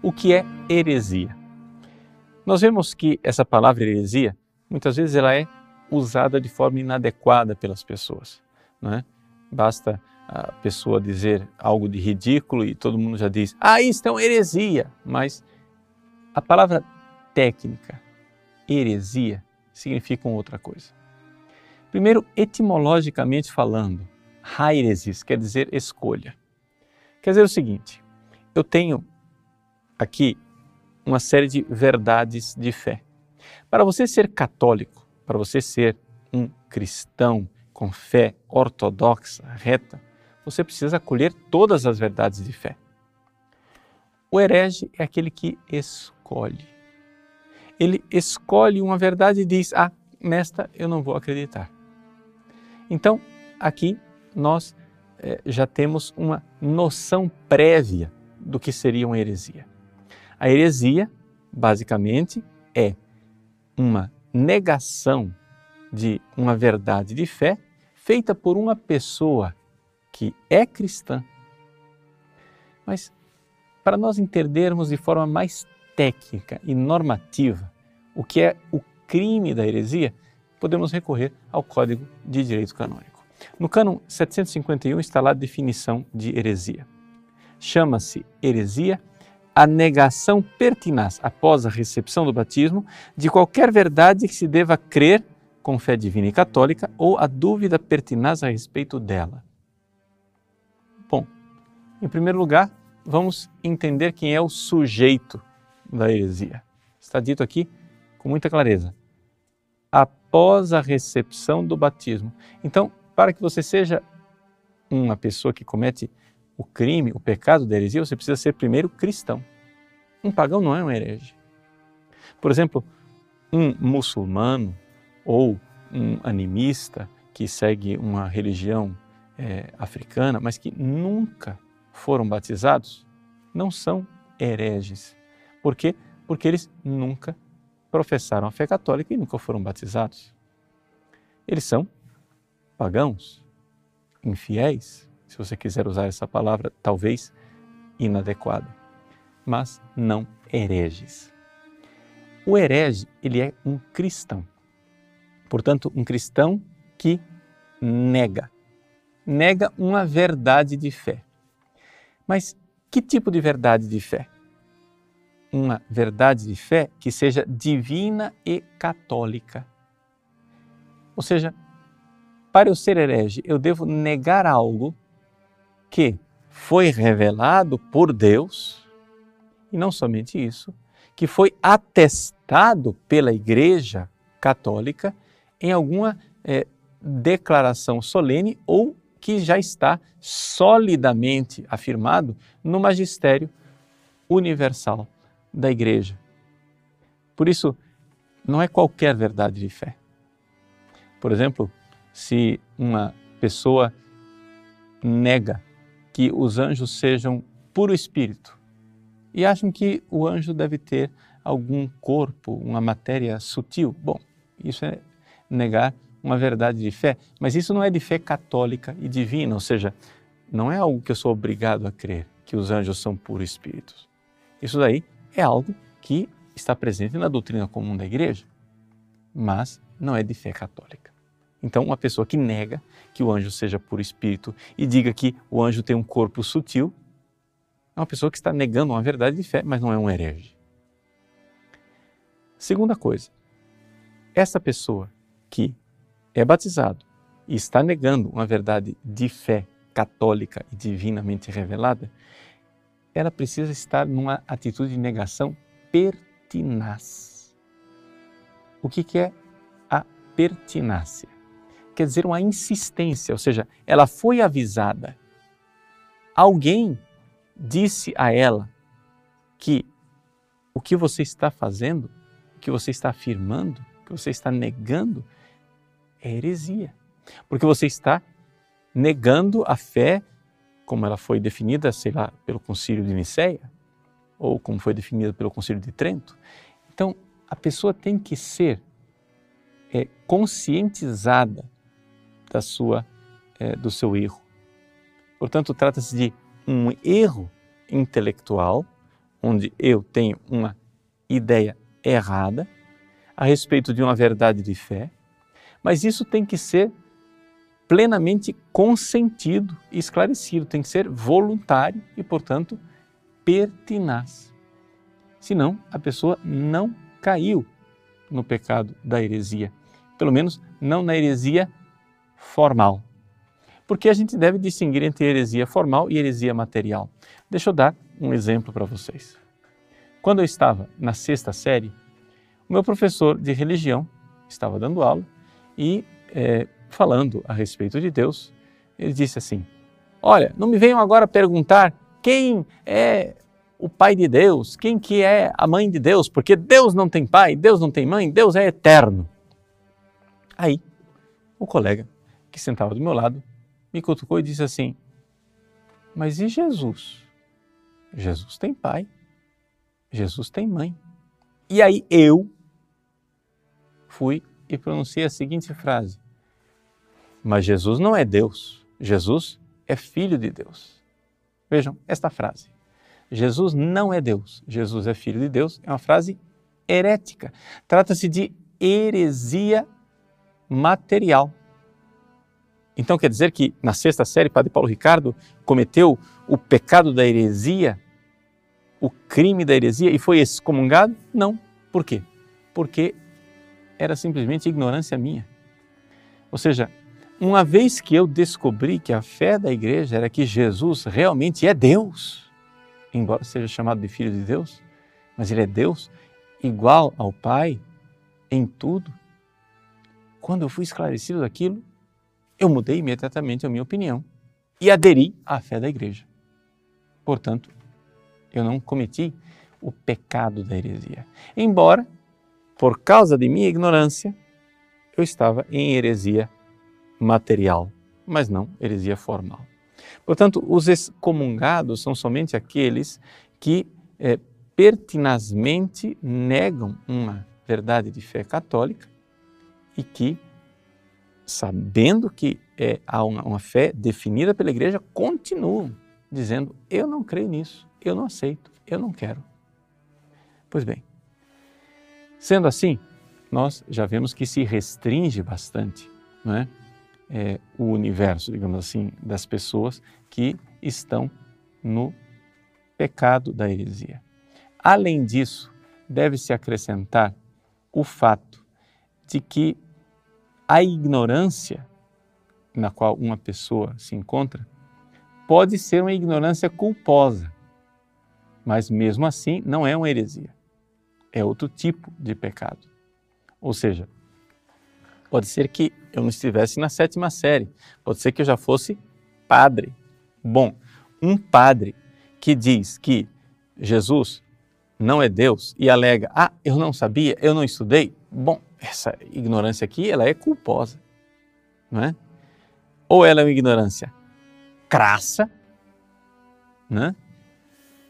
O que é heresia? Nós vemos que essa palavra heresia, muitas vezes ela é usada de forma inadequada pelas pessoas. Não é? Basta a pessoa dizer algo de ridículo e todo mundo já diz, ah, isso é uma heresia. Mas a palavra técnica, heresia, significa outra coisa. Primeiro, etimologicamente falando, hairesis quer dizer escolha. Quer dizer o seguinte: eu tenho aqui uma série de verdades de fé. Para você ser católico, para você ser um cristão com fé ortodoxa, reta, você precisa acolher todas as verdades de fé. O herege é aquele que escolhe. Ele escolhe uma verdade e diz: Ah, nesta eu não vou acreditar. Então, aqui nós eh, já temos uma noção prévia do que seria uma heresia. A heresia, basicamente, é uma negação de uma verdade de fé feita por uma pessoa que é cristã. Mas, para nós entendermos de forma mais técnica e normativa o que é o crime da heresia, podemos recorrer ao Código de Direito Canônico. No cânon 751 está lá a definição de heresia. Chama-se heresia a negação pertinaz, após a recepção do batismo, de qualquer verdade que se deva crer com fé divina e católica ou a dúvida pertinaz a respeito dela. Bom, em primeiro lugar, vamos entender quem é o sujeito da heresia. Está dito aqui com muita clareza. Após a recepção do batismo. Então, para que você seja uma pessoa que comete o crime, o pecado da heresia, você precisa ser primeiro cristão. Um pagão não é um herege. Por exemplo, um muçulmano ou um animista que segue uma religião é, africana, mas que nunca foram batizados, não são hereges. Por quê? Porque eles nunca professaram a fé católica e nunca foram batizados. Eles são pagãos, infiéis, se você quiser usar essa palavra, talvez inadequada, mas não hereges. O herege, ele é um cristão. Portanto, um cristão que nega, nega uma verdade de fé. Mas que tipo de verdade de fé? Uma verdade de fé que seja divina e católica. Ou seja, para eu ser herege, eu devo negar algo que foi revelado por Deus, e não somente isso, que foi atestado pela Igreja Católica em alguma é, declaração solene ou que já está solidamente afirmado no magistério universal da Igreja. Por isso, não é qualquer verdade de fé. Por exemplo, se uma pessoa nega que os anjos sejam puro espírito e acham que o anjo deve ter algum corpo, uma matéria sutil. Bom, isso é negar uma verdade de fé, mas isso não é de fé católica e divina, ou seja, não é algo que eu sou obrigado a crer, que os anjos são puro espíritos. Isso daí é algo que está presente na doutrina comum da igreja, mas não é de fé católica. Então, uma pessoa que nega que o anjo seja puro espírito e diga que o anjo tem um corpo sutil, é uma pessoa que está negando uma verdade de fé, mas não é um herege. Segunda coisa, essa pessoa que é batizado e está negando uma verdade de fé católica e divinamente revelada, ela precisa estar numa atitude de negação pertinaz. O que, que é a pertinácia? Quer dizer uma insistência, ou seja, ela foi avisada. Alguém disse a ela que o que você está fazendo, o que você está afirmando, o que você está negando é heresia. Porque você está negando a fé como ela foi definida, sei lá, pelo Concílio de Nicéia, ou como foi definida pelo Concílio de Trento. Então, a pessoa tem que ser é, conscientizada da sua, é, do seu erro. Portanto, trata-se de um erro intelectual, onde eu tenho uma ideia errada a respeito de uma verdade de fé, mas isso tem que ser plenamente consentido e esclarecido, tem que ser voluntário e, portanto, pertinaz. Senão, a pessoa não caiu no pecado da heresia, pelo menos não na heresia formal. Porque a gente deve distinguir entre heresia formal e heresia material. Deixa eu dar um exemplo para vocês. Quando eu estava na sexta série, o meu professor de religião estava dando aula e é, falando a respeito de Deus, ele disse assim: Olha, não me venham agora perguntar quem é o pai de Deus, quem que é a mãe de Deus, porque Deus não tem pai, Deus não tem mãe, Deus é eterno. Aí, o colega que sentava do meu lado me cutucou e disse assim: Mas e Jesus? Jesus tem pai, Jesus tem mãe. E aí eu fui e pronunciei a seguinte frase: Mas Jesus não é Deus, Jesus é filho de Deus. Vejam esta frase. Jesus não é Deus, Jesus é filho de Deus, é uma frase herética. Trata-se de heresia material. Então quer dizer que na sexta série, Padre Paulo Ricardo cometeu o pecado da heresia, o crime da heresia e foi excomungado? Não. Por quê? Porque era simplesmente ignorância minha. Ou seja, uma vez que eu descobri que a fé da igreja era que Jesus realmente é Deus, embora seja chamado de Filho de Deus, mas ele é Deus igual ao Pai em tudo. Quando eu fui esclarecido daquilo, eu mudei imediatamente a minha opinião e aderi à fé da igreja. Portanto, eu não cometi o pecado da heresia. Embora, por causa de minha ignorância, eu estava em heresia material, mas não heresia formal. Portanto, os excomungados são somente aqueles que é, pertinazmente negam uma verdade de fé católica e que sabendo que é, há uma, uma fé definida pela igreja, continuam dizendo: Eu não creio nisso, eu não aceito, eu não quero. Pois bem, sendo assim, nós já vemos que se restringe bastante não é? é? o universo, digamos assim, das pessoas que estão no pecado da heresia. Além disso, deve-se acrescentar o fato de que a ignorância na qual uma pessoa se encontra pode ser uma ignorância culposa, mas mesmo assim não é uma heresia. É outro tipo de pecado. Ou seja, pode ser que eu não estivesse na sétima série, pode ser que eu já fosse padre. Bom, um padre que diz que Jesus não é Deus e alega, ah, eu não sabia, eu não estudei. Bom, essa ignorância aqui, ela é culposa, não é? Ou ela é uma ignorância crassa, né?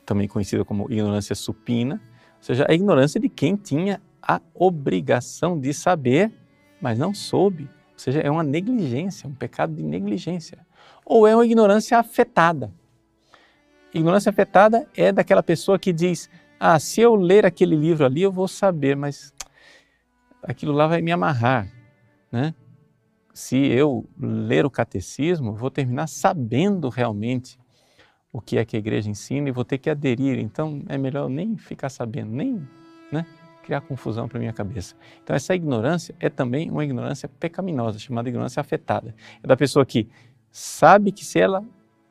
também conhecida como ignorância supina, ou seja, a ignorância de quem tinha a obrigação de saber, mas não soube. Ou seja, é uma negligência, um pecado de negligência. Ou é uma ignorância afetada. Ignorância afetada é daquela pessoa que diz: Ah, se eu ler aquele livro ali, eu vou saber, mas aquilo lá vai me amarrar, né? Se eu ler o catecismo, vou terminar sabendo realmente o que é que a igreja ensina e vou ter que aderir. Então é melhor nem ficar sabendo, nem né, criar confusão para minha cabeça. Então essa ignorância é também uma ignorância pecaminosa, chamada ignorância afetada. É da pessoa que sabe que se ela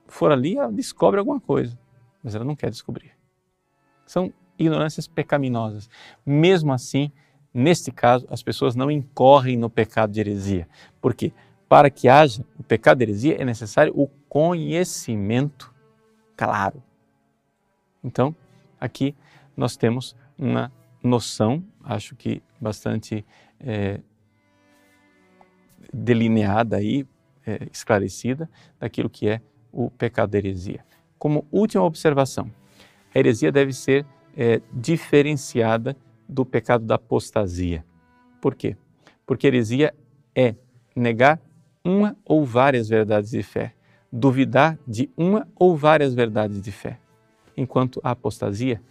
for ali, ela descobre alguma coisa, mas ela não quer descobrir. São ignorâncias pecaminosas. Mesmo assim, Neste caso, as pessoas não incorrem no pecado de heresia. Por quê? Para que haja o pecado de heresia é necessário o conhecimento claro. Então, aqui nós temos uma noção, acho que bastante é, delineada aí, é, esclarecida, daquilo que é o pecado de heresia. Como última observação, a heresia deve ser é, diferenciada do pecado da apostasia. Por quê? Porque heresia é negar uma ou várias verdades de fé, duvidar de uma ou várias verdades de fé, enquanto a apostasia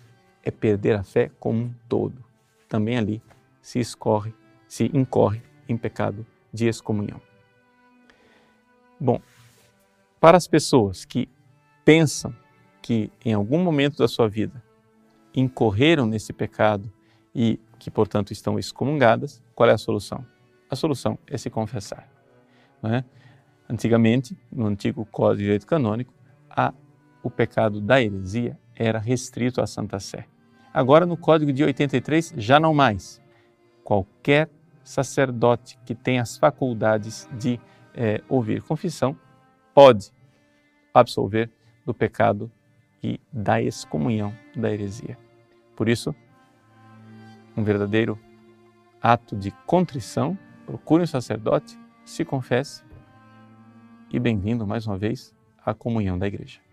é perder a fé como um todo. Também ali se escorre, se incorre em pecado de excomunhão. Bom, para as pessoas que pensam que em algum momento da sua vida incorreram nesse pecado e que, portanto, estão excomungadas, qual é a solução? A solução é se confessar. É? Antigamente, no antigo Código de Direito Canônico, a, o pecado da heresia era restrito à Santa Sé. Agora, no Código de 83, já não mais. Qualquer sacerdote que tem as faculdades de é, ouvir confissão pode absolver do pecado e da excomunhão da heresia. Por isso, um verdadeiro ato de contrição, procure um sacerdote, se confesse e bem-vindo mais uma vez à comunhão da igreja.